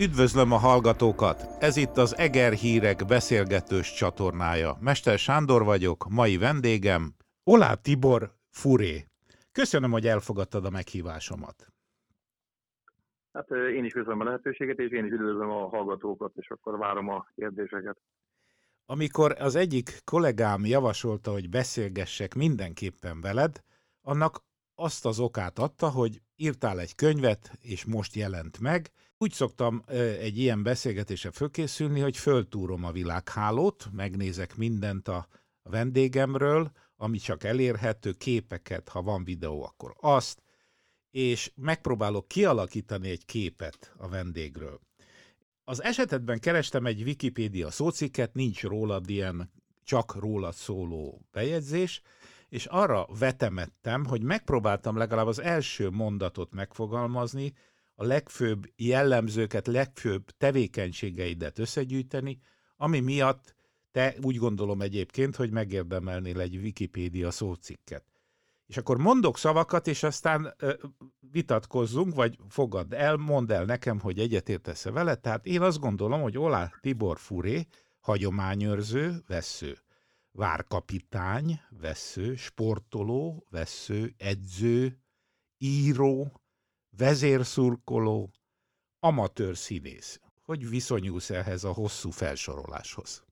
Üdvözlöm a hallgatókat! Ez itt az Eger Hírek beszélgetős csatornája. Mester Sándor vagyok, mai vendégem Olá Tibor Furé. Köszönöm, hogy elfogadtad a meghívásomat. Hát én is köszönöm a lehetőséget, és én is üdvözlöm a hallgatókat, és akkor várom a kérdéseket. Amikor az egyik kollégám javasolta, hogy beszélgessek mindenképpen veled, annak azt az okát adta, hogy írtál egy könyvet, és most jelent meg. Úgy szoktam egy ilyen beszélgetésre fölkészülni, hogy föltúrom a világhálót, megnézek mindent a vendégemről, ami csak elérhető, képeket, ha van videó, akkor azt, és megpróbálok kialakítani egy képet a vendégről. Az esetedben kerestem egy Wikipédia szócikket, nincs rólad ilyen csak rólad szóló bejegyzés, és arra vetemettem, hogy megpróbáltam legalább az első mondatot megfogalmazni, a legfőbb jellemzőket, legfőbb tevékenységeidet összegyűjteni, ami miatt te úgy gondolom egyébként, hogy megérdemelnél egy Wikipédia szócikket. És akkor mondok szavakat, és aztán ö, vitatkozzunk, vagy fogad el, mondd el nekem, hogy egyetértesz-e vele. Tehát én azt gondolom, hogy Olá Tibor Furé hagyományőrző, vesző várkapitány, vesző, sportoló, vesző, edző, író, vezérszurkoló, amatőr színész. Hogy viszonyulsz ehhez a hosszú felsoroláshoz?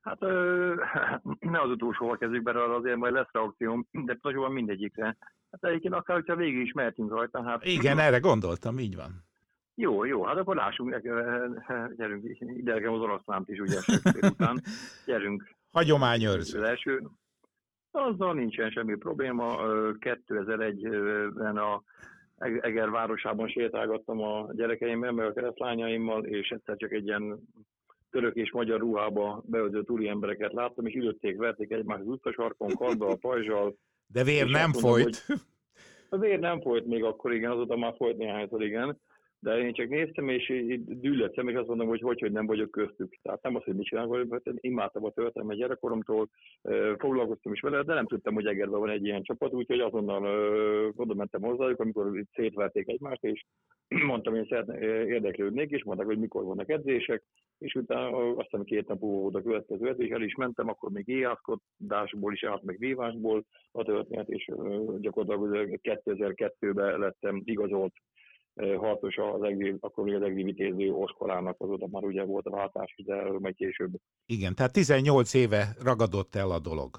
Hát ö, ne az utolsóval kezdjük be, azért majd lesz reakcióm, de nagyon mindegyikre. Hát egyébként akár, hogyha végig is mehetünk rajta. Hát... Igen, erre gondoltam, így van. Jó, jó, hát akkor lássunk, gyerünk, ide nekem az oroszlánt is, ugye, után. Gyerünk. Hagyományőrző. Az első, azzal nincsen semmi probléma. 2001-ben a Eger városában sétálgattam a gyerekeimmel, meg a keresztlányaimmal, és egyszer csak egy ilyen török és magyar ruhába beöltött úri embereket láttam, és ütötték, verték egymást az utcasarkon, karddal, pajzsal. De vér nem mondom, folyt. A vér nem folyt még akkor, igen, azóta már folyt néhányszor, igen de én csak néztem, és így dűlöttem, és azt mondom, hogy hogy, hogy nem vagyok köztük. Tehát nem az, hogy mit csinálok, mert én imádtam a történelmet gyerekkoromtól, foglalkoztam is vele, de nem tudtam, hogy Egerben van egy ilyen csapat, úgyhogy azonnal oda mentem hozzájuk, amikor szétverték egymást, és mondtam, én érdeklődnék, és mondták, hogy mikor vannak edzések, és utána azt hiszem két nap volt a következő edzés, el is mentem, akkor még éjjázkodásból is állt, meg vívásból a történet, és gyakorlatilag 2002-ben lettem igazolt harcos az egri, akkor még az egri vitéző oskolának, azóta már ugye volt a váltás, de majd később. Igen, tehát 18 éve ragadott el a dolog.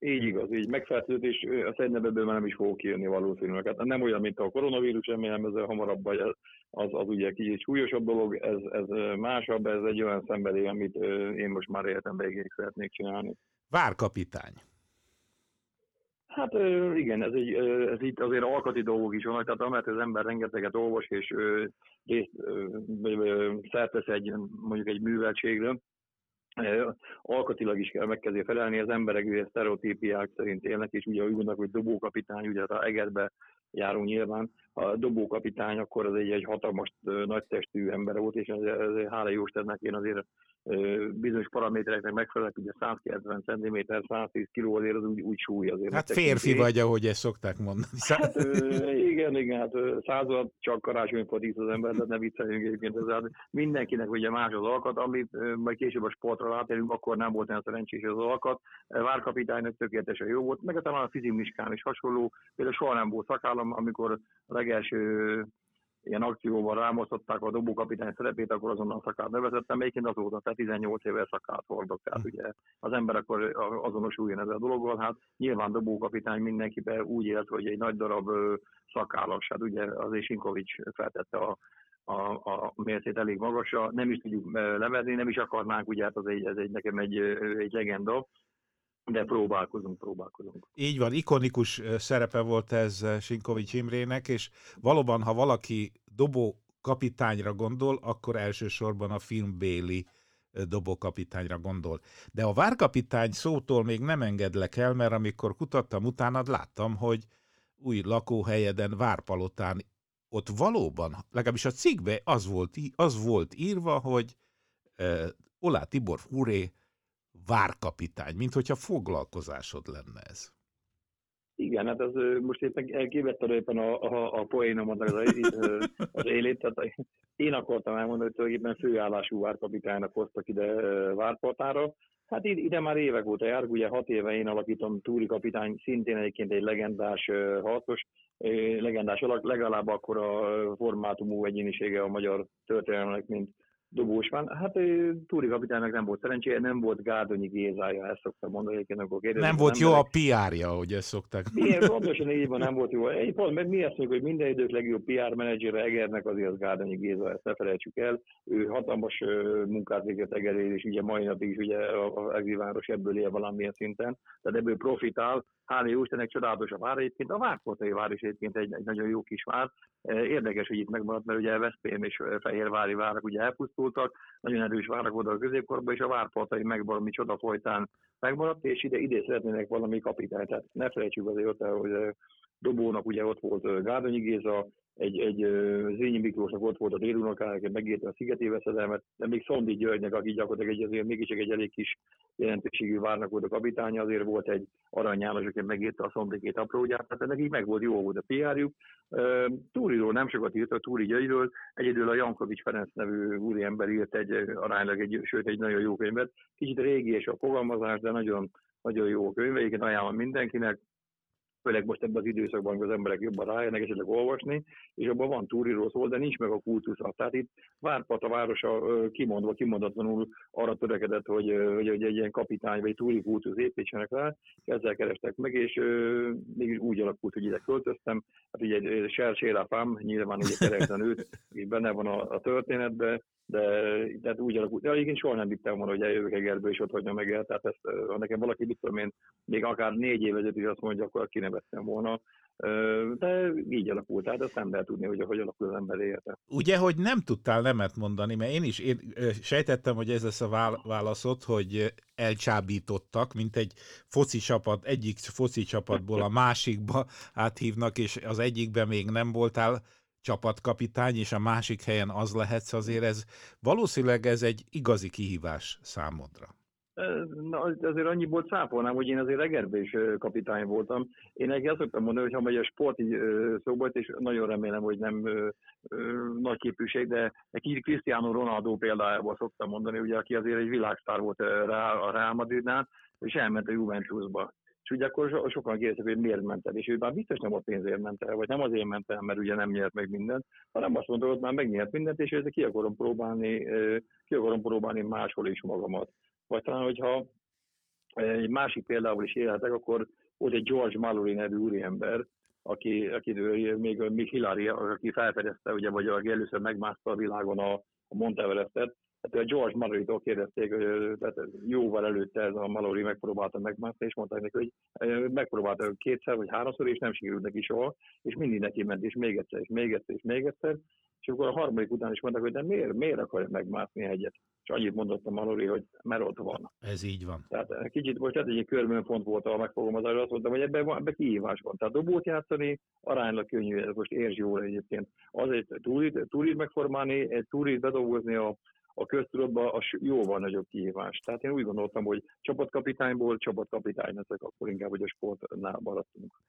Így igaz, így megfertőzés, a szerintem ebből már nem is fog kijönni valószínűleg. Hát nem olyan, mint a koronavírus, remélem ez hamarabb, vagy az, az, az ugye kicsit súlyosabb dolog, ez, ez másabb, ez egy olyan szenvedély, amit én most már életemben végig szeretnék csinálni. Várkapitány. Hát igen, ez, egy, ez itt azért alkati dolgok is van, tehát amelyet az ember rengeteget olvas, és részt szertesz egy, mondjuk egy műveltségről, alkatilag is kell megkezdeni felelni, az emberek ugye sztereotípiák szerint élnek, és ugye úgy gondolnak, hogy dobókapitány, ugye hát a Egerbe járunk nyilván, a dobókapitány akkor az egy, egy hatalmas nagytestű ember volt, és ez, ez hála Jóistennek én azért bizonyos paramétereknek megfelelek, ugye 190 cm, 110 kg azért az úgy, úgy súly azért. Hát férfi vagy, ahogy ezt szokták mondani. Hát igen, igen, hát százal csak karácsonykor tíz az ember, de ne vicceljünk egyébként ezzel. Mindenkinek ugye más az alkat, amit majd később a sportra rátérünk, akkor nem volt olyan szerencsés az alkat. Várkapitánynak tökéletesen jó volt, meg talán a fizimiskán is hasonló, például soha nem volt szakállam, amikor a legelső ilyen akcióval rámosztották a dobókapitány szerepét, akkor azonnal szakát nevezettem, egyébként azóta, tehát 18 éve szakát hordok, tehát ugye az ember akkor azonosuljon ezzel a dologgal, hát nyilván dobókapitány mindenkiben úgy élt, hogy egy nagy darab szakállas, hát ugye azért Sinkovics feltette a a, a mércét elég magasra, nem is tudjuk leverni, nem is akarnánk, ugye hát az egy, ez egy, nekem egy, egy legenda, de próbálkozunk, próbálkozunk. Így van, ikonikus szerepe volt ez Sinkovics Imrének, és valóban, ha valaki dobó kapitányra gondol, akkor elsősorban a film Béli dobókapitányra gondol. De a várkapitány szótól még nem engedlek el, mert amikor kutattam utánad, láttam, hogy új lakóhelyeden, Várpalotán, ott valóban, legalábbis a cikkbe az volt, az volt írva, hogy uh, Olá Tibor Furé várkapitány, mint hogyha foglalkozásod lenne ez. Igen, hát ez most éppen kivetted éppen a, a, a poénomat, az, az élét. Tehát én akartam elmondani, hogy tulajdonképpen főállású várkapitánynak hoztak ide várportára. Hát ide már évek óta jár, ugye hat éve én alakítom Túri kapitány, szintén egyébként egy legendás harcos, legendás legalább akkor a formátumú egyénisége a magyar történelmek, mint dobós van. Hát Túri kapitánynak nem volt szerencséje, nem volt Gárdonyi Gézája, ezt szoktam mondani, egyébként akkor kérdezik. Nem volt jó a PR-ja, hogy ezt szokták. Milyen, pontosan így van, nem volt jó. Egy pont, meg mi azt mondjuk, hogy minden idők legjobb PR menedzsere Egernek azért az Gárdonyi Géza, ezt ne felejtsük el. Ő hatalmas munkát végett Egerén, és ugye mai napig is ugye az Egri város ebből él valamilyen szinten, tehát ebből profitál. Hála jó Istennek csodálatos a vár egyébként. A Várportai vár is egyébként egy, egy, nagyon jó kis vár. Érdekes, hogy itt megmaradt, mert ugye Veszprém és Fehérvári várak ugye elpusztult, pusztultak, nagyon erős várak oda a középkorban, és a várpartai meg valami csoda folytán megmaradt, és ide, ide szeretnének valami kapitány. Tehát ne felejtsük azért, hogy Dobónak ugye ott volt Gárdonyi Géza, egy, egy Zényi Miklósnak ott volt a délunokának, megírta a szigeti veszedelmet, de még Szondi Györgynek, aki gyakorlatilag egy, azért mégis egy elég kis jelentőségű várnak volt a kapitánya, azért volt egy Arany János, aki megírta a Szondikét aprógyát, tehát így meg volt jó volt a PR-juk. Túriról nem sokat írt, a Túri Györgyről, egyedül a Jankovics Ferenc nevű úriember írt egy aránylag, egy, sőt egy nagyon jó könyvet. Kicsit régi és a fogalmazás, de nagyon, nagyon jó könyv, egyébként ajánlom mindenkinek főleg most ebben az időszakban, amikor az emberek jobban rájönnek esetleg olvasni, és abban van túríról szól, de nincs meg a kultusza. Tehát itt Várpat a városa kimondva, kimondatlanul arra törekedett, hogy, hogy, egy ilyen kapitány vagy túri kultusz építsenek rá, ezzel kerestek meg, és mégis úgy alakult, hogy ide költöztem. Hát ugye Ser Fám, nyilván ugye kereszen őt, és benne van a, a történetben, de tehát úgy alakult. De egyébként soha nem vittem volna, hogy eljövök Egerből, és ott hagyom meg el. Tehát ezt, ha nekem valaki, mit tudom én, még akár négy évezet is azt mondja, akkor kinevettem volna. De így alakult, tehát azt nem lehet tudni, hogy hogy alakul az ember élete. Ugye, hogy nem tudtál nemet mondani, mert én is én sejtettem, hogy ez lesz a válaszod, hogy elcsábítottak, mint egy foci csapat, egyik foci csapatból a másikba áthívnak, és az egyikben még nem voltál csapatkapitány, és a másik helyen az lehetsz, azért ez valószínűleg ez egy igazi kihívás számodra. Na, azért annyiból cáfolnám, hogy én azért Egerbe is kapitány voltam. Én egy azt szoktam mondani, hogy ha megy a sport így szóba, és nagyon remélem, hogy nem nagy képűség, de kicsit Cristiano Ronaldo példájával szoktam mondani, ugye, aki azért egy világsztár volt a Real Madridnál, és elment a Juventusba. És ugye akkor sokan kérdezik, hogy miért ment el, és ő már biztos nem a pénzért ment el, vagy nem azért ment el, mert ugye nem nyert meg mindent, hanem azt mondta, hogy már megnyert mindent, és ezzel ki akarom próbálni, ki akarom próbálni máshol is magamat. Vagy talán, hogyha egy másik példával is élhetek, akkor volt egy George Mallory nevű úriember, aki, aki még, még Hillary, aki felfedezte, ugye, vagy aki először megmászta a világon a, a Mount Everestet, Hát a George Mallory-tól kérdezték, hogy tehát jóval előtte ez a Mallory megpróbálta megmászni, és mondták neki, hogy megpróbálta kétszer vagy háromszor, és nem sikerült neki soha, és mindig neki ment, és még egyszer, és még egyszer, és még egyszer, és akkor a harmadik után is mondták, hogy de miért, miért akarja megmászni egyet? És annyit mondott a Mallory, hogy mert ott van. Ez így van. Tehát kicsit most hát egy körmön pont volt a megfogalmazás, azt mondtam, hogy ebben, van, ebben kihívás van. Tehát dobót játszani aránylag könnyű, ez most érts jól egyébként. Azért túrit, túrit megformálni, egy túrit bedolgozni a a köztudatban a jóval nagyobb kihívás. Tehát én úgy gondoltam, hogy csapatkapitányból csapatkapitány leszek, akkor inkább, hogy a sportnál maradtunk.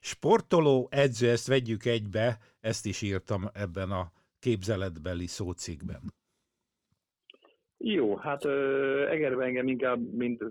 Sportoló, edző, ezt vegyük egybe, ezt is írtam ebben a képzeletbeli szócikben. Jó, hát Egerben engem inkább, mint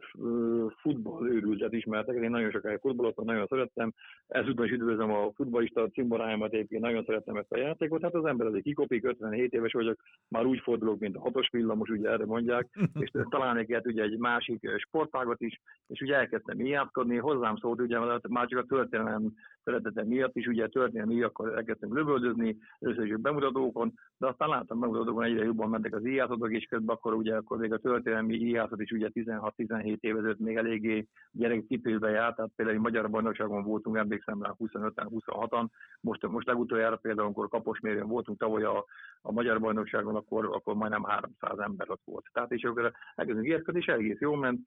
futball őrültet ismertek, én nagyon sokáig futballoztam, nagyon szerettem, ezúttal is üdvözlöm a futballista cimboráimat, egyébként nagyon szerettem ezt a játékot, hát az ember azért kikopik, 57 éves vagyok, már úgy fordulok, mint a hatos villamos, ugye erre mondják, és találnék egy, ugye egy másik sportágot is, és ugye elkezdtem ilyátkodni, hozzám szólt, ugye már csak a történelem szeretete miatt is, ugye történelmi akkor elkezdtem lövöldözni, először is bemutatókon, de aztán láttam bemutatókon egyre jobban mentek az íjászodok, és közben akkor ugye akkor még a történelmi íjászat is ugye 16-17 évezőt még eléggé gyerekcipőbe járt, tehát például magyar bajnokságon voltunk, emlékszem rá 25-26-an, most, most legutoljára például, amikor Kaposmérőn voltunk tavaly a, a magyar bajnokságon, akkor, akkor majdnem 300 ember ott volt. Tehát és akkor elkezdünk ijesztkedni, és egész jól ment.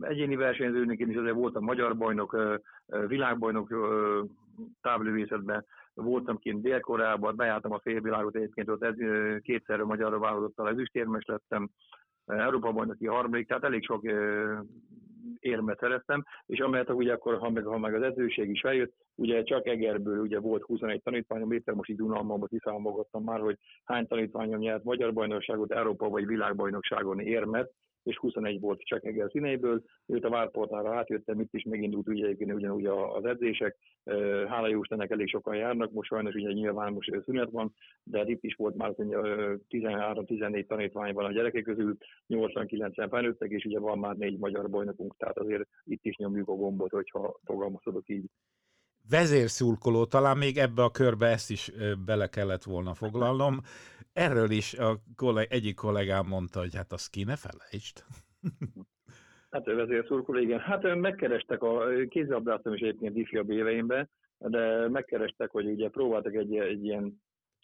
Egyéni versenyzőnek is azért voltam magyar bajnok, világbajnok ö, távlövészetben, voltam kint Dél-Koreában, bejártam a félvilágot, egyébként ott ez, kétszer a magyar válogatottal ezüstérmes lettem, Európa bajnoki harmadik, tehát elég sok érmet szereztem, és amelyet ugye akkor, ha meg, ha meg az edzőség is eljött, ugye csak Egerből ugye volt 21 tanítványom, éppen most így Dunalmamban kiszámolgattam már, hogy hány tanítványom nyert magyar bajnokságot, Európa vagy világbajnokságon érmet, és 21 volt csak Eger színeiből. Őt a Várportára átjöttem, itt is megindult ugye egyébként ugyanúgy az edzések. Hála jó Istennek elég sokan járnak, most sajnos ugye nyilván most szünet van, de hát itt is volt már 13-14 tanítványban a gyerekek közül, 89 felnőttek, és ugye van már négy magyar bajnokunk, tehát azért itt is nyomjuk a gombot, hogyha fogalmazodok így vezérszurkoló, talán még ebbe a körbe ezt is bele kellett volna foglalnom. Erről is a kolleg, egyik kollégám mondta, hogy hát azt ki ne felejtsd. Hát vezérszurkoló, igen. Hát megkerestek a kézilabdáztam is egyébként ifjabb éveimben, de megkerestek, hogy ugye próbáltak egy, egy ilyen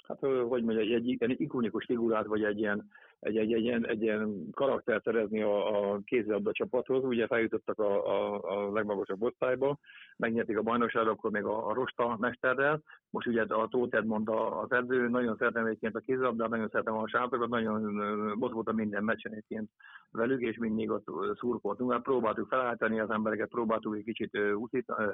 hát hogy mondja, egy, egy, egy ikonikus figurát, vagy egy ilyen, egy, egy, egy, egy, egy ilyen karaktert szerezni a, a kézilabda csapathoz. Ugye feljutottak a, a, a legmagasabb osztályba, megnyerték a bajnokságot, akkor még a, a Rosta mesterrel. Most ugye a Tóth Edmond az edző, nagyon szeretem egyébként a kézilabdát, nagyon szeretem a sátokat, nagyon ott voltam minden meccsen egyébként velük, és mindig ott szurkoltunk. Hát próbáltuk felállítani az embereket, próbáltuk egy kicsit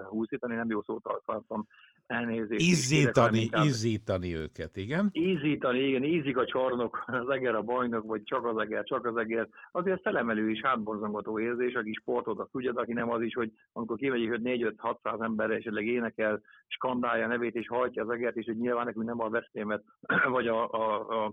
húszítani, nem jó szót használtam, elnézést. Izzítani, izzítani őket, igen? Ízítani, igen, ízik a csarnok, az eger a bajnok, vagy csak az eger, csak az eger. Azért felemelő is hátborzongató érzés, aki sportot, azt tudja, aki nem az is, hogy amikor kimegyik, hogy 4-5-600 emberre esetleg énekel, skandálja nevét és hajtja az egert, és hogy nyilván nekünk nem a vesztémet, vagy a, a, a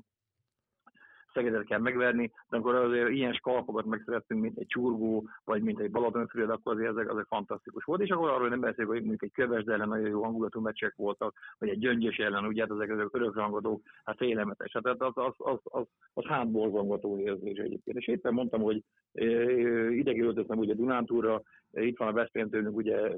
Szegedet kell megverni, de amikor azért ilyen skalpokat megszerettünk, mint egy csurgó, vagy mint egy Balatonfüred, akkor azért ezek, ezek fantasztikus volt. És akkor arról nem beszélek, hogy mondjuk egy köves, ellen nagyon jó hangulatú meccsek voltak, vagy egy gyöngyös ellen, ugye hát ezek, ezek örökrangadók, hát félelmetes. Hát az, az, az, az, az hátborzongató érzés egyébként. És éppen mondtam, hogy idegi öltöztem ugye Dunántúra, itt van a Veszprém tőlünk ugye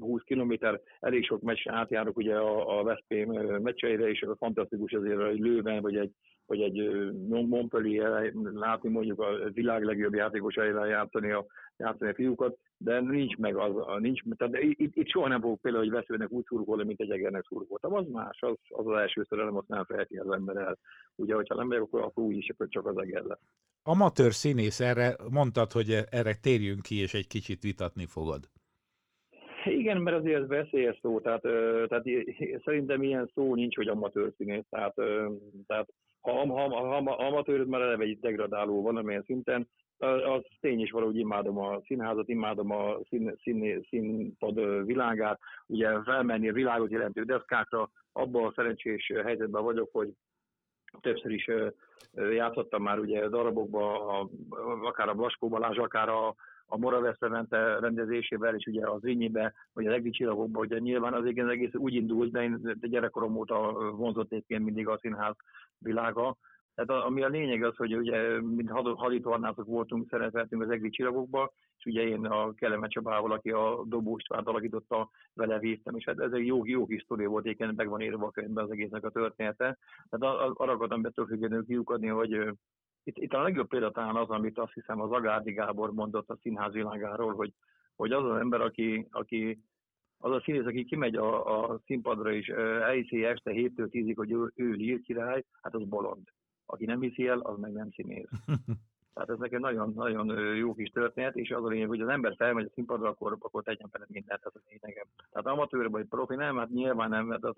20 kilométer, elég sok meccs átjárok ugye a, a Veszprém meccseire, és fantasztikus azért egy Lőven, vagy egy hogy egy Montpellier látni mondjuk a világ legjobb játékosaival játszani a, játszani a fiúkat, de nincs meg az, a, nincs, tehát itt, itt soha nem fogok például, hogy veszőnek úgy szurkolni, mint egy egernek szurkoltam. Az más, az, az az első szerelem, azt nem felheti az ember el. Ugye, hogyha nem megyek, akkor, akkor úgy is csak az eger lesz. Amatőr színész, erre mondtad, hogy erre térjünk ki, és egy kicsit vitatni fogod. Igen, mert azért ez veszélyes szó, tehát, tehát szerintem ilyen szó nincs, hogy amatőr színész, tehát, tehát ha, ha, ha, ha amatőröd már eleve egy degradáló valamilyen szinten, az tény is valahogy imádom a színházat, imádom a szín, szín, színpad világát, ugye felmenni a világot jelentő deszkákra, abban a szerencsés helyzetben vagyok, hogy többször is játszottam már ugye darabokba, akár a Blaskó Balázs, akár a a Moravesz Levente rendezésével, és ugye az Rényibe, vagy az Egri csillagokban, ugye nyilván az igen egész úgy indult, de én gyerekkorom óta vonzott egyébként mindig a színház világa. Tehát ami a lényeg az, hogy ugye, mint haditornászok voltunk, szeretetünk az Egri csillagokba, és ugye én a Keleme Csabával, aki a Dobó Istvánt alakította, vele vívtam, és hát ez egy jó, jó kis sztori volt, egyébként meg van írva a könyvben az egésznek a története. Tehát arra akartam betől függetlenül kiukadni, hogy itt, itt a legjobb példa talán az, amit azt hiszem az Agárdi Gábor mondott a színház világáról, hogy, hogy az az ember, aki, aki az a színész, aki kimegy a, a színpadra és elhiszi este 7-től 10-ig, hogy ő, ő lír király, hát az bolond. Aki nem hiszi el, az meg nem színész. Tehát ez nekem nagyon-nagyon jó kis történet, és az a lényeg, hogy az ember felmegy a színpadra, akkor, akkor tegyen bele mindent, ez a lényegem. Tehát amatőr vagy profi nem, hát nyilván nem, mert az,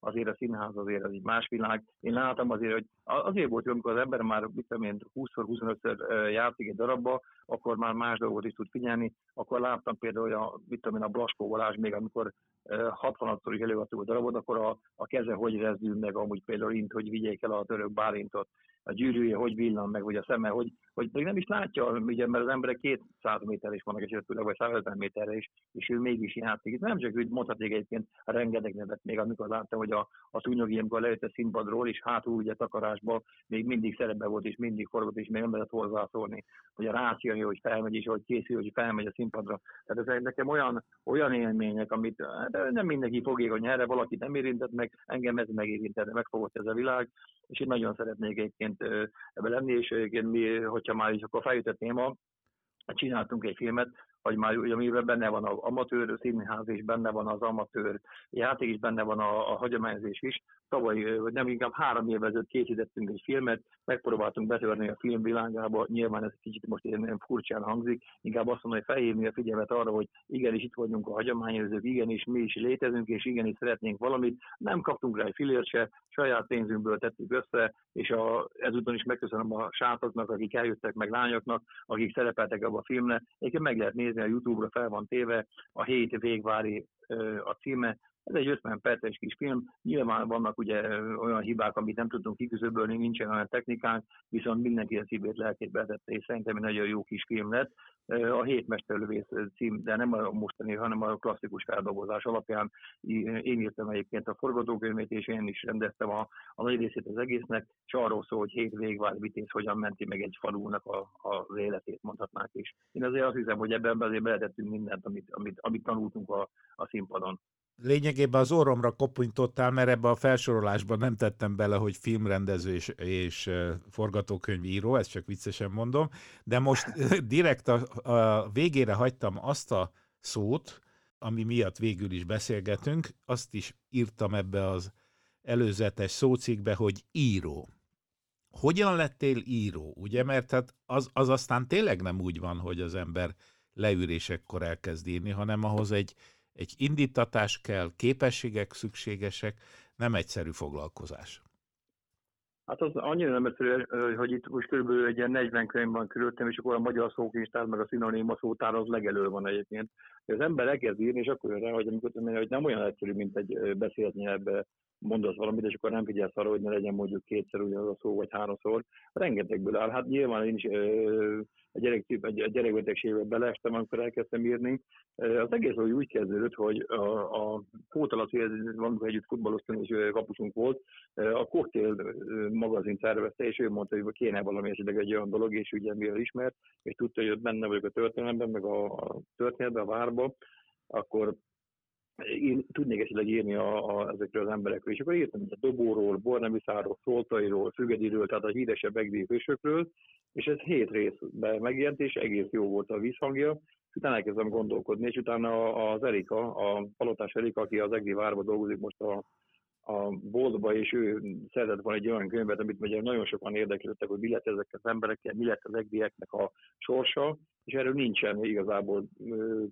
azért a színház azért az egy más világ. Én látom azért, hogy azért volt jó, amikor az ember már mit tudom én, 20-25-ször játszik egy darabba, akkor már más dolgot is tud figyelni. Akkor láttam például, a, mit tudom én, a Blaskó Balázs még, amikor 60-szor is előadtuk a darabot, akkor a, a keze hogy rezdül meg, amúgy például int, hogy vigyék el a török Bálintot, a gyűrűje hogy villan meg, vagy a szeme, hogy, hogy még nem is látja, ugye, mert az emberek 200 méterre is vannak esetleg, vagy 150 méterre is, és ő mégis játszik. Itt nem csak úgy mondhatnék egyébként rengeteg nevet, még amikor láttam, hogy a, a Túnyogi, amikor lejött a színpadról, és hátul ugye takarásba még mindig szerepbe volt, és mindig forgott, és még nem lehet hozzászólni, hogy a ráció, hogy felmegy, és hogy készül, hogy felmegy a színpadra. Tehát ezek nekem olyan, olyan élmények, amit de nem mindenki fogékony erre, valaki nem érintett meg, engem ez megérintett, megfogott ez a világ, és én nagyon szeretnék egyébként ebbe lenni, és egyébként mi, hogyha már is akkor feljutott téma, csináltunk egy filmet, már ugye, amiben benne van az amatőr színház is, benne van az amatőr játék is, benne van a, a hagyományzés is. Tavaly, vagy nem inkább három évvel ezelőtt készítettünk egy filmet, megpróbáltunk betörni a film világába, nyilván ez kicsit most ilyen furcsán hangzik, inkább azt mondom, hogy felhívni a figyelmet arra, hogy igenis itt vagyunk a hagyományozók, igenis mi is létezünk, és igenis szeretnénk valamit. Nem kaptunk rá egy filért se, saját pénzünkből tettük össze, és a, ezúton is megköszönöm a sátoknak, akik eljöttek, meg lányoknak, akik szerepeltek abban a filmben. Egyébként meg lehet nézni, a YouTube-ra fel van téve, a hét végvári a címe, ez egy 50 perces kis film, nyilván vannak ugye olyan hibák, amit nem tudtunk kiküzöbölni, nincsen olyan technikánk, viszont mindenki a szívét lelkét betette, és szerintem egy nagyon jó kis film lett. A Hét Mesterlövész cím, de nem a mostani, hanem a klasszikus feldolgozás alapján. Én írtam egyébként a forgatókönyvét, és én is rendeztem a, a nagy részét az egésznek, és arról szól, hogy hét végvár vitéz hogyan menti meg egy falunak a, az életét, mondhatnánk is. Én azért azt hiszem, hogy ebben azért beletettünk mindent, amit, amit, amit tanultunk a, a színpadon lényegében az orromra kopunytottál, mert ebbe a felsorolásban nem tettem bele, hogy filmrendező és, és forgatókönyvíró, ezt csak viccesen mondom, de most direkt a, a végére hagytam azt a szót, ami miatt végül is beszélgetünk, azt is írtam ebbe az előzetes szócikbe, hogy író. Hogyan lettél író? Ugye, mert hát az, az aztán tényleg nem úgy van, hogy az ember leülésekkor elkezd írni, hanem ahhoz egy, egy indítatás kell, képességek szükségesek, nem egyszerű foglalkozás. Hát az annyira nem egyszerű, hogy itt most körülbelül egy ilyen 40 könyv van körülöttem, és akkor a magyar szókincstár, meg a szinonéma szótár az legelő van egyébként. Az ember elkezd írni, és akkor jön rá, hogy, amikor, hogy nem olyan egyszerű, mint egy beszélt nyelvbe mondasz valamit, és akkor nem figyelsz arra, hogy ne legyen mondjuk kétszer ugyanaz a szó, vagy háromszor. Rengetegből áll. Hát nyilván én is a, gyerek, a gyerekbetegségbe beleestem, amikor elkezdtem írni. Az egész hogy úgy kezdődött, hogy a, a Pótalaci, amikor együtt futballoztunk, és kapusunk volt, a Cocktail magazin szervezte, és ő mondta, hogy kéne valami esetleg egy olyan dolog, és ugye mivel ismert, és tudta, hogy benne vagyok a történelemben, meg a, a történetben, a várba, akkor én tudnék esetleg írni a, a, ezekről az emberekről, és akkor írtam a Dobóról, Bornemiszáról, Szoltairól, Fügediről, tehát a híresebb egdi hősökről, és ez hét részben megjelent, és egész jó volt a vízhangja, és utána elkezdem gondolkodni, és utána az Erika, a Palotás Erika, aki az Egdi várba dolgozik most a, a boltba, és ő szeretett volna egy olyan könyvet, amit ugye nagyon sokan érdeklődtek, hogy mi lett ezek az emberekkel, mi lett az egdieknek a sorsa, és erről nincsen igazából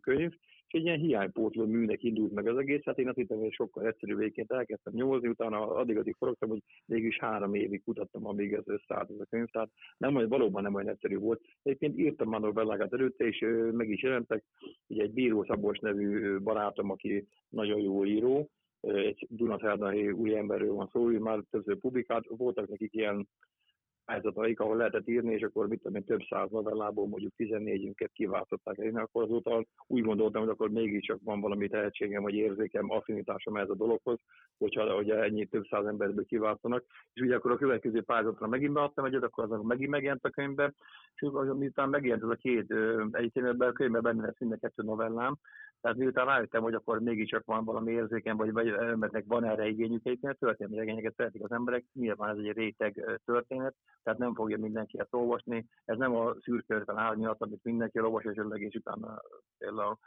könyv, és egy ilyen hiánypótló műnek indult meg az egész, hát én azt hittem, hogy sokkal egyszerűbb végként elkezdtem nyomozni, utána addig addig forogtam, hogy mégis három évig kutattam, amíg ez összeállt ez a könyv, tehát nem, hogy valóban nem olyan egyszerű volt. Egyébként írtam már novellákat előtte, és meg is jelentek, ugye egy Bíró Szabos nevű barátom, aki nagyon jó író, egy Dunaszerdahelyi új emberről van szó, ő már többször publikált, voltak nekik ilyen pályázataik, ahol lehetett írni, és akkor mit tudom én, több száz novellából mondjuk 14-ünket kiváltották én akkor azóta úgy gondoltam, hogy akkor mégiscsak van valami tehetségem, vagy érzékem, affinitásom ez a dologhoz, hogyha ugye ennyi több száz emberből kiváltanak. És ugye akkor a következő pályázatra megint beadtam egyet, akkor azon megint megjelent a könyvbe, és miután megjelent ez a két, egyébként a könyvben benne lesz mind a kettő novellám, tehát miután rájöttem, hogy akkor mégiscsak van valami érzéken, vagy, vagy embernek van erre igényük, egyébként történelmi regényeket szeretik az emberek, nyilván ez egy réteg történet, tehát nem fogja mindenki ezt olvasni. Ez nem a szürkőrben árnyat, amit mindenki olvas, és és utána például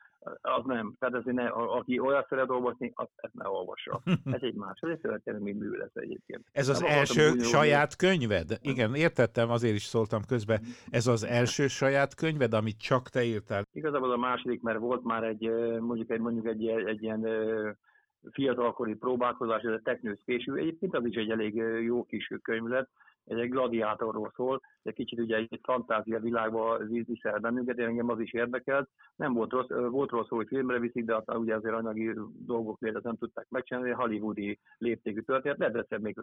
az nem. Tehát ez ne, aki olyat szeret olvasni, azt ezt ne olvassa. Ez egy más, ez egy történelmi mű lesz egyébként. Ez az nem első úgy, saját könyved? Igen, értettem, azért is szóltam közben. Ez az első saját könyved, amit csak te írtál? Igazából a második, mert volt már egy, mondjuk egy, mondjuk egy, egy ilyen fiatalkori próbálkozás, ez a Technős késő. Egyébként az is egy elég jó kis könyv lett, ez egy gladiátorról szól, egy kicsit ugye egy fantázia világba viszel bennünket, én engem az is érdekelt. Nem volt rossz, volt rossz hogy filmre viszik, de aztán ugye azért anyagi dolgok miatt nem tudták megcsinálni, hollywoodi léptékű történet, de egyszer még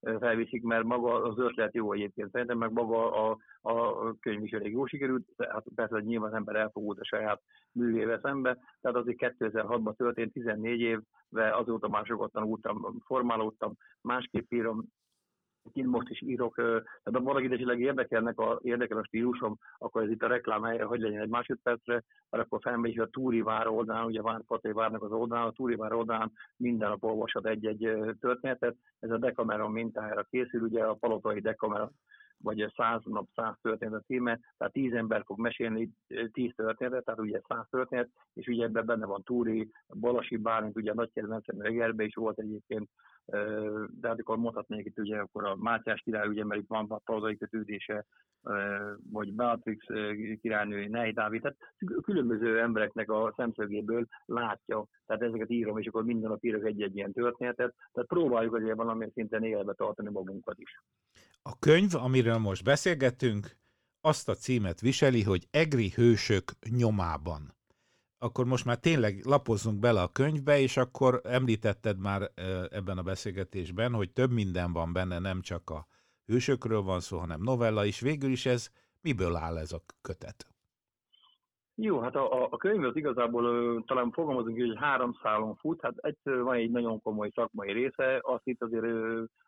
felviszik, mert maga az ötlet jó egyébként. Szerintem, meg maga a, a könyv is elég jó sikerült, hát persze, hogy nyilván az ember elfogult a saját művével szembe, tehát azért 2006-ban történt, 14 évvel azóta már sokat tanultam, formálódtam, másképp írom, én most is írok, tehát ha valaki esetleg érdekelnek a, érdekel a stílusom, akkor ez itt a reklám helye, hogy legyen egy másodpercre, mert akkor felmegy a Túri vár oldalán, ugye Várpaté várnak az oldalán, a Túri vár oldalán minden nap olvashat egy-egy történetet, ez a Decameron mintájára készül, ugye a palotai Decameron vagy száz nap, száz történet a címe, tehát tíz ember fog mesélni tíz történetet, tehát ugye száz történet, és ugye ebben benne van Túri, Balasi Bálint, ugye a nagy kedvencem Egerbe is volt egyébként, de hát akkor mondhatnék itt ugye akkor a Mátyás király, ugye, mert itt van pauzai kötődése, vagy Beatrix királynő, Nei Dávid, tehát különböző embereknek a szemszögéből látja, tehát ezeket írom, és akkor minden nap írok egy-egy ilyen történetet, tehát próbáljuk azért valamilyen szinten életbe tartani magunkat is. A könyv, amiről most beszélgettünk, azt a címet viseli, hogy Egri hősök nyomában. Akkor most már tényleg lapozzunk bele a könyvbe, és akkor említetted már ebben a beszélgetésben, hogy több minden van benne, nem csak a hősökről van szó, hanem novella is. Végül is ez miből áll ez a kötet? Jó, hát a, a könyv az igazából talán fogalmazunk hogy három szálon fut, hát egyszer van egy nagyon komoly szakmai része, azt itt azért,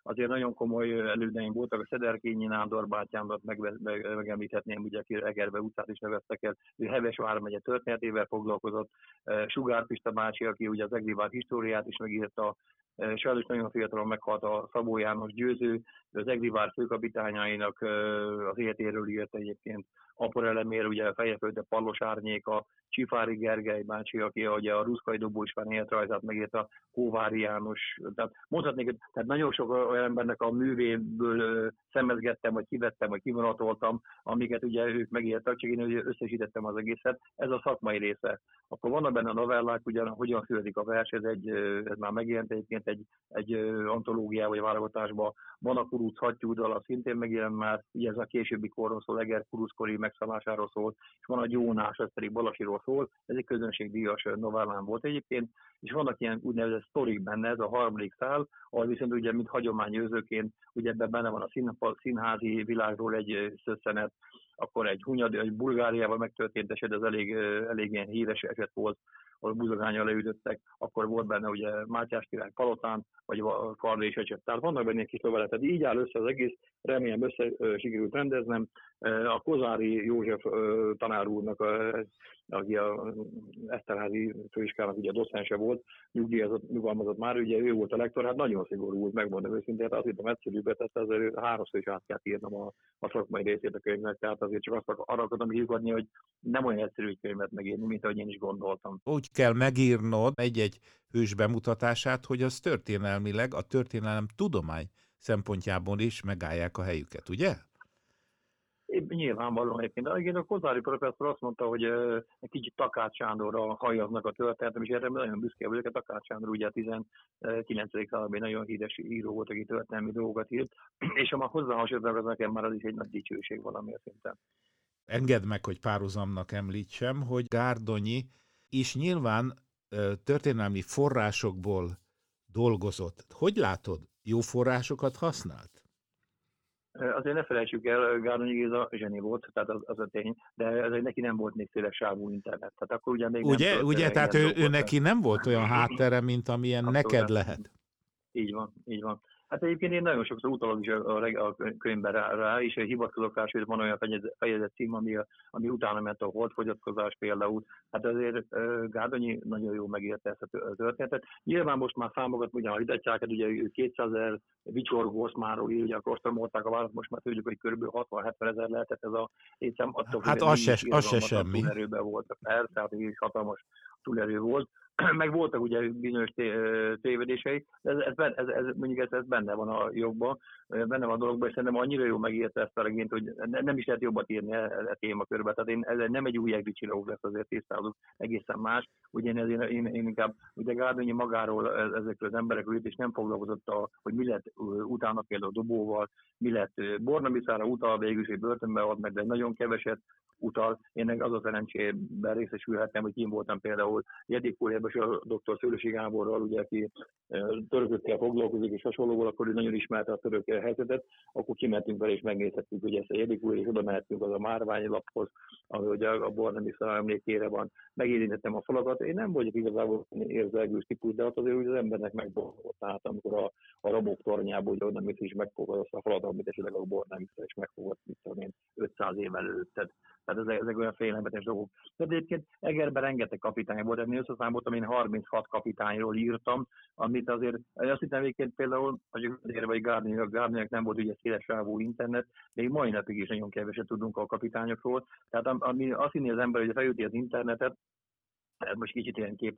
azért nagyon komoly elődeim voltak, a Szederkényi Nándor bátyámot meg, meg, megemlíthetném, ugye aki Egerbe utcát is neveztek el, ő Heves vármegye történetével foglalkozott, Sugár Pista bácsi, aki ugye az Egrivár históriát is megírta, Sajnos nagyon fiatalon meghalt a Szabó János győző, az Egrivár főkapitányainak az életéről írt egyébként Apor elemér, ugye Fejefölde Pallos Árnyéka, Csifári Gergely bácsi, aki ugye a Ruszkai Dobó István életrajzát megírta, Kóvári János, tehát mondhatnék, tehát nagyon sok olyan embernek a művéből szemezgettem, vagy kivettem, vagy kivonatoltam, amiket ugye ők megírtak, csak én ugye összesítettem az egészet. Ez a szakmai része. Akkor vannak benne a novellák, ugyan hogyan születik a vers, ez, egy, ez már megjelent egyébként egy, egy antológiá vagy válogatásban. Van a Kuruc hattyúdal, szintén megjelent már, ugye ez a későbbi korról szól, Eger Kuruckori megszállásáról szól, és van a Gyónás, ez pedig Balasiról szól, ez egy közönségdíjas novellám volt egyébként, és vannak ilyen úgynevezett sztorik benne, ez a harmadik szál, ahol viszont ugye, mint hagyományőzőként, ugye ebben benne van a színházi világról egy szösszenet, akkor egy Hunyadi, egy Bulgáriával megtörtént eset, ez elég, elég ilyen híres eset volt, ahol buzogányal leütöttek, akkor volt benne ugye Mátyás király Palotán, vagy a Karda és eset. Tehát vannak benne kis levelek. Tehát így áll össze az egész, remélem össze sikerült rendeznem. A Kozári József tanár úrnak, aki a Eszterházi főiskának ugye a docense volt, nyugdíjazott, nyugalmazott már, ugye ő volt a lektor, hát nagyon szigorú volt, megmondom őszintén, hát azt hittem egyszerűbbet, tehát azért háromszor is át kell írnom a, a szakmai részét a könyvnek, tehát azért csak azt arra akartam kiugadni, hogy nem olyan egyszerű könyvet megírni, mint ahogy én is gondoltam. Úgy kell megírnod egy-egy hős bemutatását, hogy az történelmileg, a történelem tudomány szempontjából is megállják a helyüket, ugye? Nyilvánvalóan egyébként. De igen, a Kozári professzor azt mondta, hogy egy kicsit Takács Sándorra hajaznak a történetem, és erre nagyon büszke vagyok. A Takács Sándor ugye a 19. században nagyon híres író volt, aki történelmi dolgokat írt, és ha már hozzá az nekem már az is egy nagy dicsőség valamilyen szinten. Engedd meg, hogy párhuzamnak említsem, hogy Gárdonyi is nyilván történelmi forrásokból dolgozott. Hogy látod, jó forrásokat használt? Azért ne felejtsük el, Gárdonyi Géza zseni volt, tehát az, az a tény, de ez neki nem volt még széles sávú internet. Tehát akkor ugye még ugye, nem ugye, tehát ő, ő neki nem volt olyan háttere, mint amilyen Abszolút. neked lehet. Így van, így van. Hát egyébként én nagyon sokszor utalok is a, a, a könyvben rá, rá, és hivatkozok rá, hogy van olyan fejezet cím, ami, ami utána ment a holdfogyatkozás például. Hát azért Gárdonyi nagyon jó megérte ezt a történetet. Nyilván most már számokat ugyan hidatják, ugye 200 ezer vicsorgó oszmáról ugye akkor osztomolták a választ, most már tudjuk, hogy kb. 60-70 ezer lehetett ez a létszám. Attól, hát az se, az se semmi. Erőben volt, persze, tehát is hatalmas túlerő volt. meg voltak ugye bizonyos tévedései, ez, ez, ez, ez, mondjuk ez, ez benne van a jogban, benne van a dologban, és szerintem annyira jó megírta ezt a regényt, hogy nem is lehet jobbat írni e, e témakörbe. Tehát én, ez nem egy új egri lesz azért tisztázunk, egészen más. Ugye én, én, én, én inkább, ugye Gárdonyi magáról e, ezekről az emberekről és nem foglalkozott, a, hogy mi lett utána például Dobóval, mi lett Bornabiszára utal, végül is börtönbe ad meg, de nagyon keveset utal. Én az a szerencsében részesülhettem, hogy én voltam például Jedikúrjában, és a dr. Szőlősi Gáborral, ugye, aki törökökkel foglalkozik, és hasonlóval, akkor ő nagyon ismerte a török helyzetet, akkor kimentünk vele, és megnézhettük, hogy ezt a Jedikúr, és oda mehetünk az a márványi laphoz, ami ugye a Bornemisza emlékére van. Megérintettem a falakat. Én nem vagyok igazából érzelgős típus, de az azért hogy az embernek megboldogott. Tehát amikor a, a rabok tornyából, hogy oda mész is megfogod azt a falat, amit esetleg a bor nem vissza, és megfogod, mit tudom én, 500 év előtted. Tehát ezek, ezek olyan félelmetes dolgok. De egyébként Egerben rengeteg kapitány volt, én összeszámoltam, én 36 kapitányról írtam, amit azért, azt hittem egyébként például, hogy a vagy Gárdinak, Gárdinak nem volt ugye széles sávú internet, még mai napig is nagyon keveset tudunk a kapitányokról. Tehát ami azt hinni az ember, hogy felüti az internetet, ez most kicsit ilyen kép,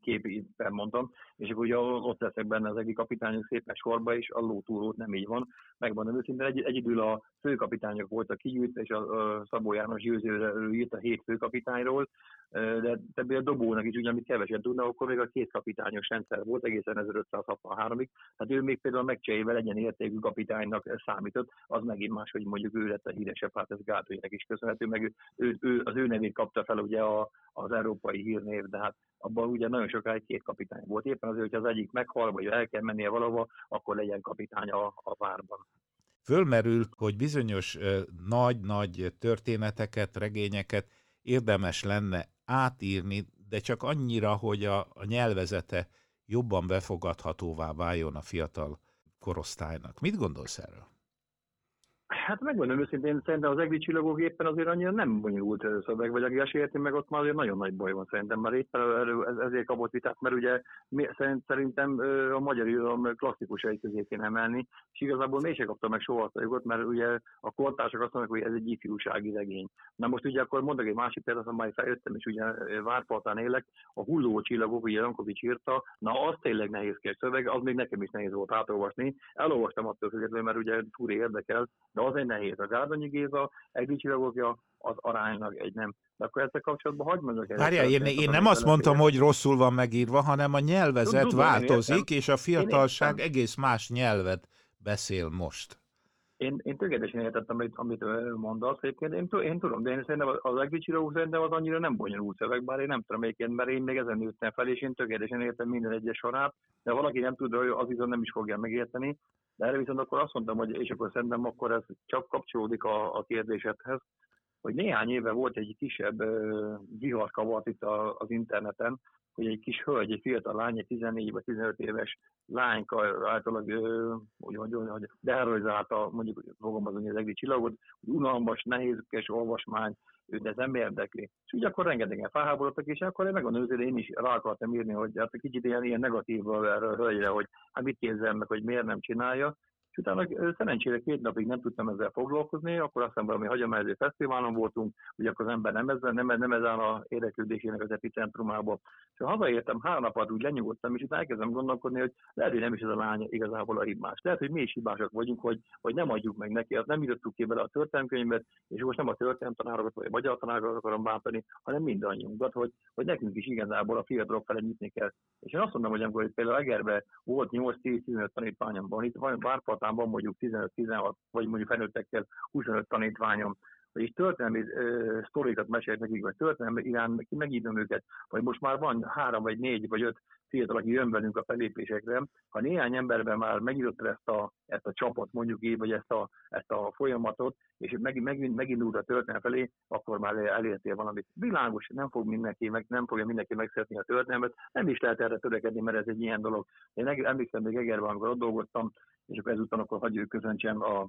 képen mondtam, és akkor ugye ott leszek benne az egyik kapitányok szépen sorba is, a lótúrót nem így van. Megmondom őszintén, egy, egyedül a főkapitányok voltak kigyűjtve, és a, a Szabó János győzőre írt a hét főkapitányról, de többé a dobónak is, ugye, amit keveset tudna, akkor még a két kapitányos rendszer volt egészen 1563-ig, tehát ő még például megcserével legyen értékű kapitánynak számított, az megint más, hogy mondjuk ő lett a híresebb, hát ez Gátolynek is köszönhető, meg ő, ő, ő, az ő nevét kapta fel ugye a, az európai hírnév, de hát abban ugye nagyon sokáig két kapitány volt. Éppen azért, hogy az egyik meghal, vagy el kell mennie valahova, akkor legyen kapitány a, a várban. Fölmerül, hogy bizonyos nagy-nagy történeteket, regényeket érdemes lenne átírni, de csak annyira, hogy a, a nyelvezete jobban befogadhatóvá váljon a fiatal korosztálynak. Mit gondolsz erről? Hát megmondom őszintén, szerintem az egri csillagok éppen azért annyira nem bonyolult szöveg, vagy aki érti meg ott már azért nagyon nagy baj van szerintem, már éppen ezért kapott vitát, mert ugye szerintem a magyar irodalom klasszikusai közé kéne emelni, és igazából mégsem kapta meg soha a jogot, mert ugye a kortársak azt mondják, hogy ez egy ifjúsági regény. Na most ugye akkor mondok egy másik példát, ha már feljöttem, és ugye Várpartán élek, a hulló csillagok, ugye Jankovics írta, na az tényleg nehézkes szöveg, az még nekem is nehéz volt átolvasni. Elolvastam attól függetlenül, mert ugye túri érdekel, de az egy nehéz. A Gárdonyi Géza egy dicsillagokja az aránylag egy nem. De akkor ezzel kapcsolatban hagyd mondjak egy. Várjál, én, én nem azt mondtam, hogy rosszul van megírva, hanem a nyelvezet tudom, változik, és a fiatalság egész más nyelvet beszél most. Én, én tökéletesen értettem, amit, amit mondasz egyébként. Én, én tudom, de én szerintem az Egricsiró szerintem az annyira nem bonyolult szöveg, bár én nem tudom egyébként, mert én még ezen nőttem fel, és én tökéletesen értem minden egyes sorát, de valaki nem tudja, az viszont nem is fogja megérteni. De erre viszont akkor azt mondtam, hogy és akkor szerintem akkor ez csak kapcsolódik a, a kérdésedhez, hogy néhány éve volt egy kisebb uh, viharkavat itt a, az interneten, hogy egy kis hölgy, egy fiatal lány, egy 14 vagy 15 éves lányka általában, hogy mondjam, hogy deheroizálta, mondjuk fogalmazni az egri csillagot, hogy unalmas, nehézkes olvasmány, őt ez nem érdekli. És úgy akkor rengetegen felháborodtak, és akkor én megmondom hogy én is rá akartam írni, hogy hát kicsit ilyen, ilyen negatív erről a hölgyre, hogy hát mit képzel meg, hogy miért nem csinálja, és utána szerencsére két napig nem tudtam ezzel foglalkozni, akkor aztán valami hagyományos fesztiválon voltunk, ugye akkor az ember nem, ezzel, nem, nem ez áll a érdeklődésének az epicentrumába. És ha hazaértem, három napot úgy lenyugodtam, és itt elkezdem gondolkodni, hogy lehet, hogy nem is ez a lány igazából a hibás. Lehet, hogy mi is hibásak vagyunk, hogy, hogy nem adjuk meg neki, azt nem írtuk ki bele a történelmkönyvet, és most nem a történelemtanárokat vagy a magyar tanárokat akarom bántani, hanem mindannyiunkat, hogy, hogy nekünk is igazából a fiatalok felé nyitni kell. És én azt mondom, hogy amikor például Egerbe volt 8-10-15 tanítványomban, itt van Van mondjuk 15-16, vagy mondjuk felnőttekkel 25 tanítványom, és történelmi uh, sztorikat mesélt nekik, vagy történelmi irán megírom őket, vagy most már van három, vagy négy, vagy öt fiatal, aki jön velünk a felépésekre, ha néhány emberben már megírott ezt a, ezt a csapot, mondjuk így, vagy ezt a, ezt a folyamatot, és meg, meg, megindult a történelem felé, akkor már elértél valamit. Világos, nem fog mindenki, meg, nem fogja mindenki megszeretni a történelmet, nem is lehet erre törekedni, mert ez egy ilyen dolog. Én emlékszem még Egerben, amikor ott dolgoztam, és akkor ezután akkor hagyjuk köszöntsem a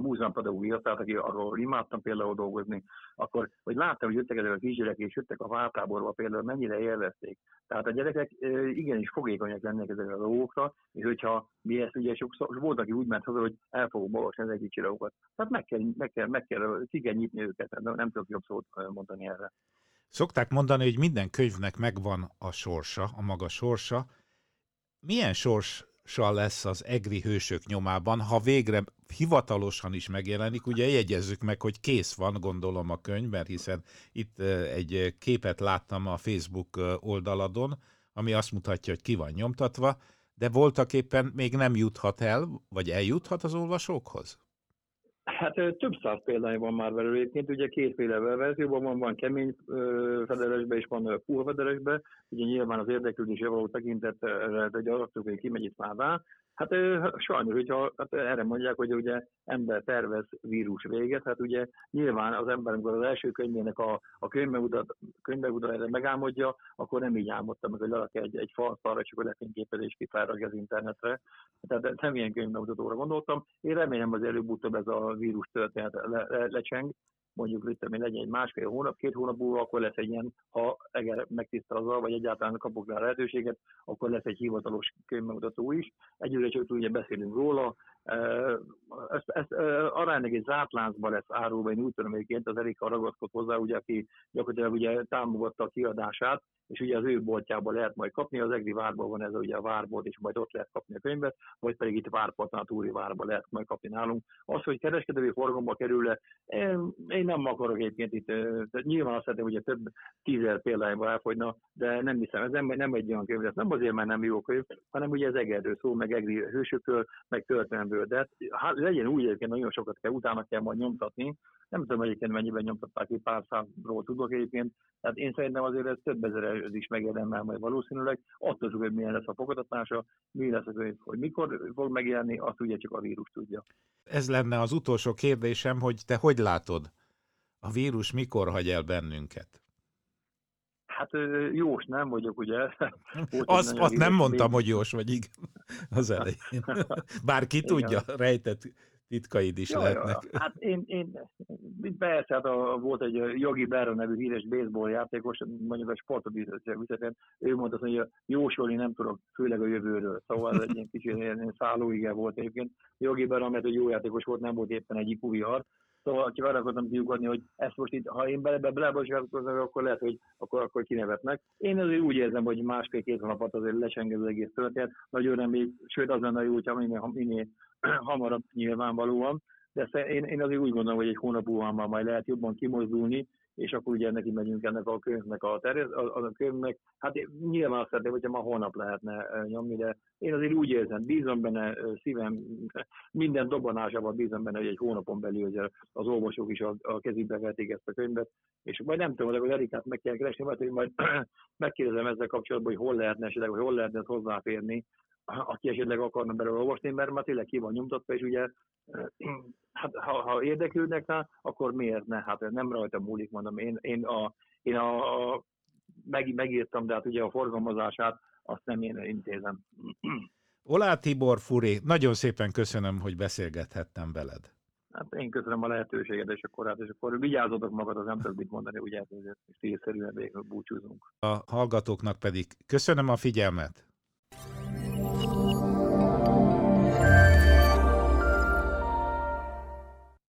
múzeumpedagógia, tehát aki arról imádtam például dolgozni, akkor, hogy láttam, hogy jöttek ezek a kisgyerek, és jöttek a váltáborba például, mennyire élvezték. Tehát a gyerekek igenis fogékonyak lennek ezekre a dolgokra, és hogyha mi ezt ugye sokszor, volt, aki úgy ment haza, hogy el fogok olvasni az egyik csillagokat. Tehát meg kell, meg kell, meg kell, ki kell nyitni őket, nem, nem tudok jobb szót mondani erre. Szokták mondani, hogy minden könyvnek megvan a sorsa, a maga sorsa. Milyen sors lesz az egri hősök nyomában, ha végre hivatalosan is megjelenik, ugye jegyezzük meg, hogy kész van, gondolom a könyv, mert hiszen itt egy képet láttam a Facebook oldaladon, ami azt mutatja, hogy ki van nyomtatva, de voltak éppen még nem juthat el, vagy eljuthat az olvasókhoz? Hát több száz példány van már belőle egyébként, ugye kétféle verzióban van, van kemény federesbe és van puha federesbe, ugye nyilván az érdeklődésre való tekintet, egy hogy kimegy itt már rá, Hát sajnos, hogyha hát erre mondják, hogy ugye ember tervez vírus véget, hát ugye nyilván az ember, amikor az első könyvének a, a könyvbemutatásra megálmodja, akkor nem így álmodta meg, hogy lerak egy, egy falszalra, és akkor lefényképezés kifelrakja az internetre. Tehát nem ilyen könyvbemutatóra gondoltam. Én remélem az előbb-utóbb ez a vírus történet le, le, lecseng, mondjuk itt, ami legyen egy másfél hónap, két hónap múlva, akkor lesz egy ilyen, ha eger megtisztel az vagy egyáltalán kapok rá lehetőséget, akkor lesz egy hivatalos könyvbemutató is. Egyőre csak ugye beszélünk róla, ezt, ezt aránylag egy zárt lesz árulva, én úgy tudom egyébként, az Erika ragaszkodott hozzá, ugye, aki gyakorlatilag ugye támogatta a kiadását, és ugye az ő boltjában lehet majd kapni, az Egri várban van ez ugye a várbolt, és majd ott lehet kapni a könyvet, vagy pedig itt Várpatnál, Túri várban lehet majd kapni nálunk. Az, hogy kereskedői forgalomba kerül le, én, nem akarok egyébként itt, nyilván azt szeretném, hogy több tízer példányba elfogyna, de nem hiszem, ez nem, nem egy olyan könyv, ez nem azért, mert nem jó könyv, hanem ugye ez Egerről szó, meg Egri hősökről, meg történelmből, de hát legyen úgy egyébként, nagyon sokat kell, utána kell majd nyomtatni, nem tudom egyébként mennyiben nyomtatták ki, pár számról tudok egyébként, tehát én szerintem azért ez több ezer ez is megérdemel majd valószínűleg. Attól függ, hogy milyen lesz a fogadatnása, mi lesz a hogy mikor fog megjelenni, azt ugye csak a vírus tudja. Ez lenne az utolsó kérdésem, hogy te hogy látod? A vírus mikor hagy el bennünket? Hát jós nem vagyok, ugye? azt azt nem mondtam, hogy jós vagy, igen, az elején. Bárki tudja, rejtett titkaid is ja, lehetnek. Ja, hát én, én persze, hát a, volt egy Jogi Berra nevű híres baseball játékos, mondjuk a visszatérően, ő mondta, hogy jósolni nem tudok, főleg a jövőről. Szóval ez egy ilyen kicsit ilyen szállóige volt egyébként. Jogi Berra, mert egy jó játékos volt, nem volt éppen egy IQ vihar, Szóval csak arra akartam kiugodni, hogy ezt most itt, ha én bele, bele akkor lehet, hogy akkor, akkor kinevetnek. Én azért úgy érzem, hogy másfél-két hónapot azért lecsenged az egész történet. Nagyon remény, sőt az lenne jó, hogyha minél, minél hamarabb nyilvánvalóan. De én, én azért úgy gondolom, hogy egy hónap múlva majd lehet jobban kimozdulni, és akkor ugye neki megyünk ennek a könyvnek a, terület, a, a könyvnek. Hát nyilván azt szeretném, hogyha ma holnap lehetne nyomni, de én azért úgy érzem, bízom benne, szívem, minden dobbanásában bízom benne, hogy egy hónapon belül hogy az olvasók is a, a kezükbe vették ezt a könyvet, és majd nem tudom, hogy Erikát meg kell keresni, mert hogy majd megkérdezem ezzel kapcsolatban, hogy hol lehetne esetleg, hogy hol lehetne hozzáférni, aki esetleg akarna belőle olvasni, mert már tényleg ki van nyomtatva, és ugye hát ha, ha érdeklődnek rá, akkor miért ne? Hát nem rajta múlik, mondom. Én, én, a, én a, a meg, megírtam, de hát ugye a forgalmazását azt nem én intézem. Olá Tibor Furi, nagyon szépen köszönöm, hogy beszélgethettem veled. Hát én köszönöm a lehetőséget, és akkor, hát, és akkor vigyázzatok magad, az nem tudok mit mondani, ugye, és tízszerűen búcsúzunk. A hallgatóknak pedig köszönöm a figyelmet.